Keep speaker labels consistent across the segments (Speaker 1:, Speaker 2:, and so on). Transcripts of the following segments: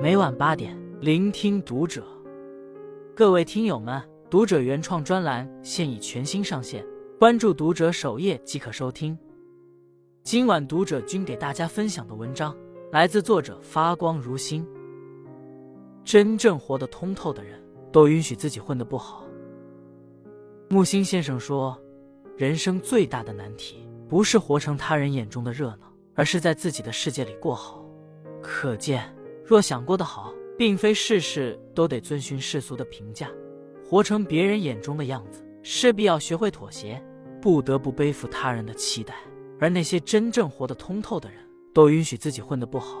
Speaker 1: 每晚八点，聆听读者。各位听友们，读者原创专栏现已全新上线，关注读者首页即可收听。今晚读者君给大家分享的文章来自作者发光如星。真正活得通透的人，都允许自己混得不好。木心先生说，人生最大的难题，不是活成他人眼中的热闹，而是在自己的世界里过好。可见。若想过得好，并非事事都得遵循世俗的评价，活成别人眼中的样子，势必要学会妥协，不得不背负他人的期待。而那些真正活得通透的人，都允许自己混得不好，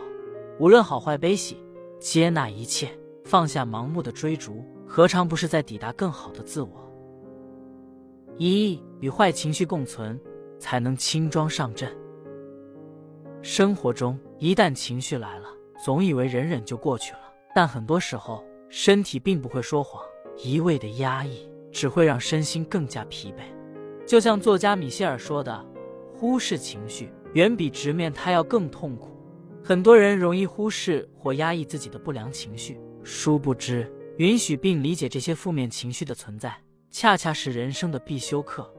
Speaker 1: 无论好坏悲喜，接纳一切，放下盲目的追逐，何尝不是在抵达更好的自我？一与坏情绪共存，才能轻装上阵。生活中，一旦情绪来了，总以为忍忍就过去了，但很多时候身体并不会说谎，一味的压抑只会让身心更加疲惫。就像作家米歇尔说的：“忽视情绪远比直面它要更痛苦。”很多人容易忽视或压抑自己的不良情绪，殊不知允许并理解这些负面情绪的存在，恰恰是人生的必修课。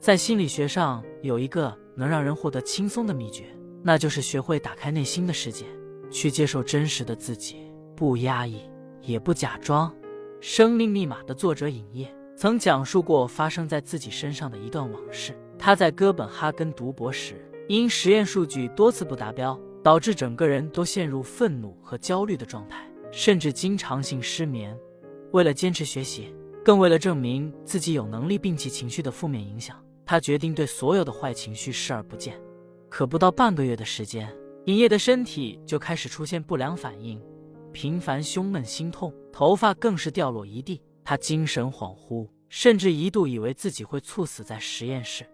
Speaker 1: 在心理学上，有一个能让人获得轻松的秘诀，那就是学会打开内心的世界。去接受真实的自己，不压抑，也不假装。《生命密码》的作者尹烨曾讲述过发生在自己身上的一段往事。他在哥本哈根读博时，因实验数据多次不达标，导致整个人都陷入愤怒和焦虑的状态，甚至经常性失眠。为了坚持学习，更为了证明自己有能力摒弃情绪的负面影响，他决定对所有的坏情绪视而不见。可不到半个月的时间。尹烨的身体就开始出现不良反应，频繁胸闷、心痛，头发更是掉落一地。他精神恍惚，甚至一度以为自己会猝死在实验室。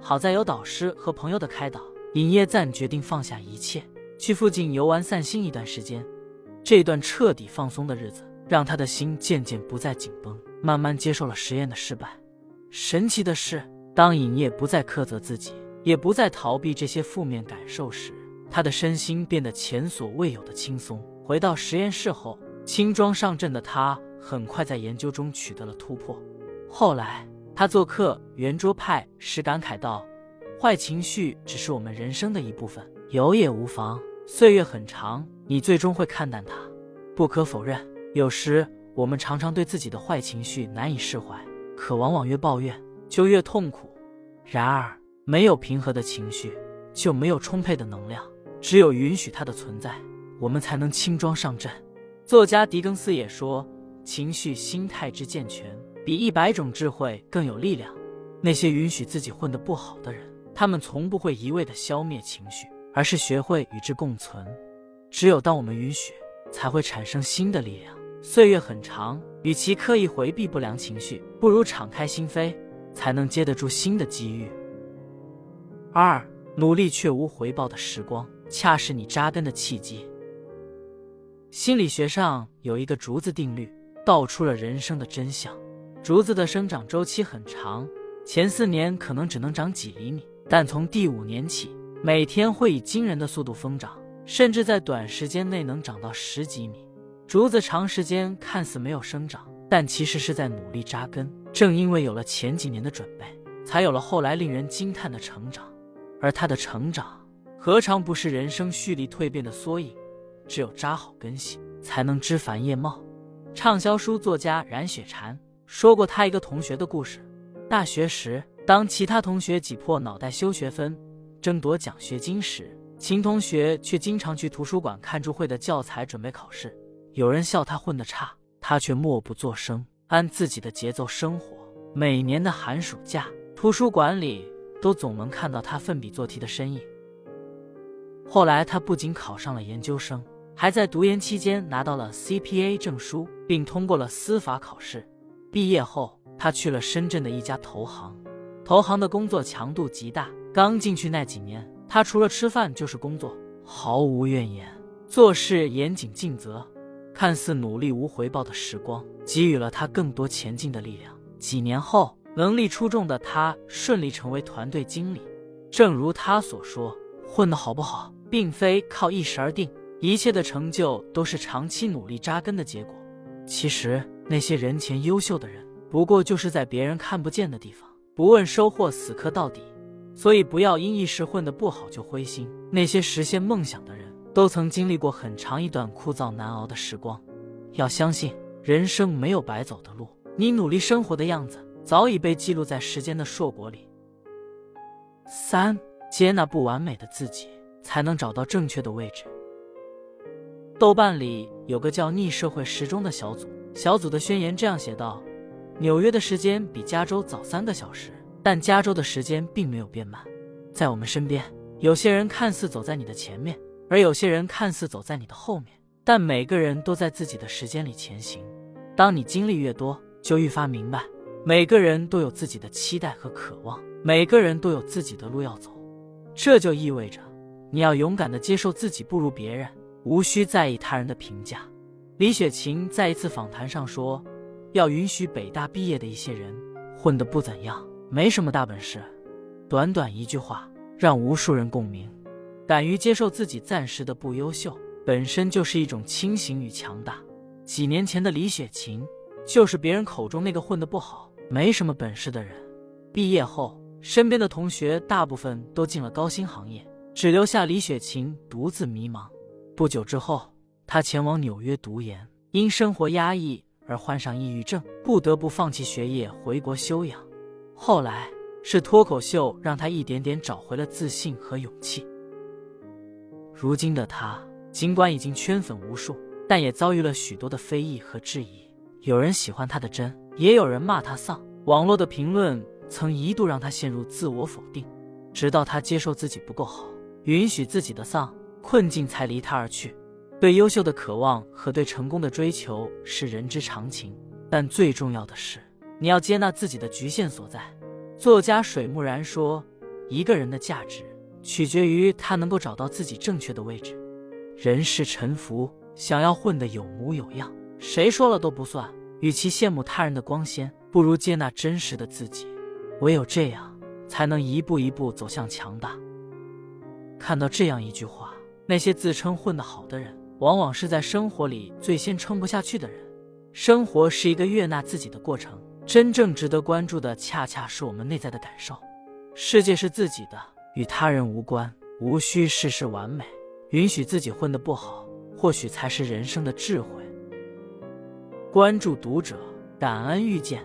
Speaker 1: 好在有导师和朋友的开导，尹烨暂决定放下一切，去附近游玩散心一段时间。这段彻底放松的日子，让他的心渐渐不再紧绷，慢慢接受了实验的失败。神奇的是，当尹烨不再苛责自己。也不再逃避这些负面感受时，他的身心变得前所未有的轻松。回到实验室后，轻装上阵的他很快在研究中取得了突破。后来，他做客圆桌派时感慨道：“坏情绪只是我们人生的一部分，有也无妨。岁月很长，你最终会看淡它。不可否认，有时我们常常对自己的坏情绪难以释怀，可往往越抱怨就越痛苦。然而，没有平和的情绪，就没有充沛的能量。只有允许它的存在，我们才能轻装上阵。作家狄更斯也说：“情绪心态之健全，比一百种智慧更有力量。”那些允许自己混得不好的人，他们从不会一味的消灭情绪，而是学会与之共存。只有当我们允许，才会产生新的力量。岁月很长，与其刻意回避不良情绪，不如敞开心扉，才能接得住新的机遇。二努力却无回报的时光，恰是你扎根的契机。心理学上有一个竹子定律，道出了人生的真相。竹子的生长周期很长，前四年可能只能长几厘米，但从第五年起，每天会以惊人的速度疯长，甚至在短时间内能长到十几米。竹子长时间看似没有生长，但其实是在努力扎根。正因为有了前几年的准备，才有了后来令人惊叹的成长。而他的成长，何尝不是人生蓄力蜕变的缩影？只有扎好根系，才能枝繁叶茂。畅销书作家冉雪蝉说过他一个同学的故事：大学时，当其他同学挤破脑袋修学分、争夺奖学金时，秦同学却经常去图书馆看注会的教材准备考试。有人笑他混得差，他却默不作声，按自己的节奏生活。每年的寒暑假，图书馆里。都总能看到他奋笔做题的身影。后来，他不仅考上了研究生，还在读研期间拿到了 CPA 证书，并通过了司法考试。毕业后，他去了深圳的一家投行，投行的工作强度极大。刚进去那几年，他除了吃饭就是工作，毫无怨言，做事严谨尽责。看似努力无回报的时光，给予了他更多前进的力量。几年后。能力出众的他顺利成为团队经理，正如他所说，混得好不好，并非靠一时而定，一切的成就都是长期努力扎根的结果。其实，那些人前优秀的人，不过就是在别人看不见的地方，不问收获，死磕到底。所以，不要因一时混得不好就灰心。那些实现梦想的人，都曾经历过很长一段枯燥难熬的时光。要相信，人生没有白走的路，你努力生活的样子，早已被记录在时间的硕果里。三，接纳不完美的自己，才能找到正确的位置。豆瓣里有个叫“逆社会时钟”的小组，小组的宣言这样写道：“纽约的时间比加州早三个小时，但加州的时间并没有变慢。在我们身边，有些人看似走在你的前面，而有些人看似走在你的后面，但每个人都在自己的时间里前行。当你经历越多，就愈发明白，每个人都有自己的期待和渴望。”每个人都有自己的路要走，这就意味着你要勇敢的接受自己不如别人，无需在意他人的评价。李雪琴在一次访谈上说：“要允许北大毕业的一些人混得不怎样，没什么大本事。”短短一句话，让无数人共鸣。敢于接受自己暂时的不优秀，本身就是一种清醒与强大。几年前的李雪琴，就是别人口中那个混得不好、没什么本事的人。毕业后。身边的同学大部分都进了高薪行业，只留下李雪琴独自迷茫。不久之后，她前往纽约读研，因生活压抑而患上抑郁症，不得不放弃学业回国休养。后来是脱口秀让她一点点找回了自信和勇气。如今的他，尽管已经圈粉无数，但也遭遇了许多的非议和质疑。有人喜欢他的真，也有人骂他丧。网络的评论。曾一度让他陷入自我否定，直到他接受自己不够好，允许自己的丧，困境才离他而去。对优秀的渴望和对成功的追求是人之常情，但最重要的是，你要接纳自己的局限所在。作家水木然说：“一个人的价值取决于他能够找到自己正确的位置。人世沉浮，想要混得有模有样，谁说了都不算。与其羡慕他人的光鲜，不如接纳真实的自己。”唯有这样，才能一步一步走向强大。看到这样一句话，那些自称混得好的人，往往是在生活里最先撑不下去的人。生活是一个悦纳自己的过程，真正值得关注的，恰恰是我们内在的感受。世界是自己的，与他人无关，无需事事完美，允许自己混得不好，或许才是人生的智慧。关注读者，感恩遇见。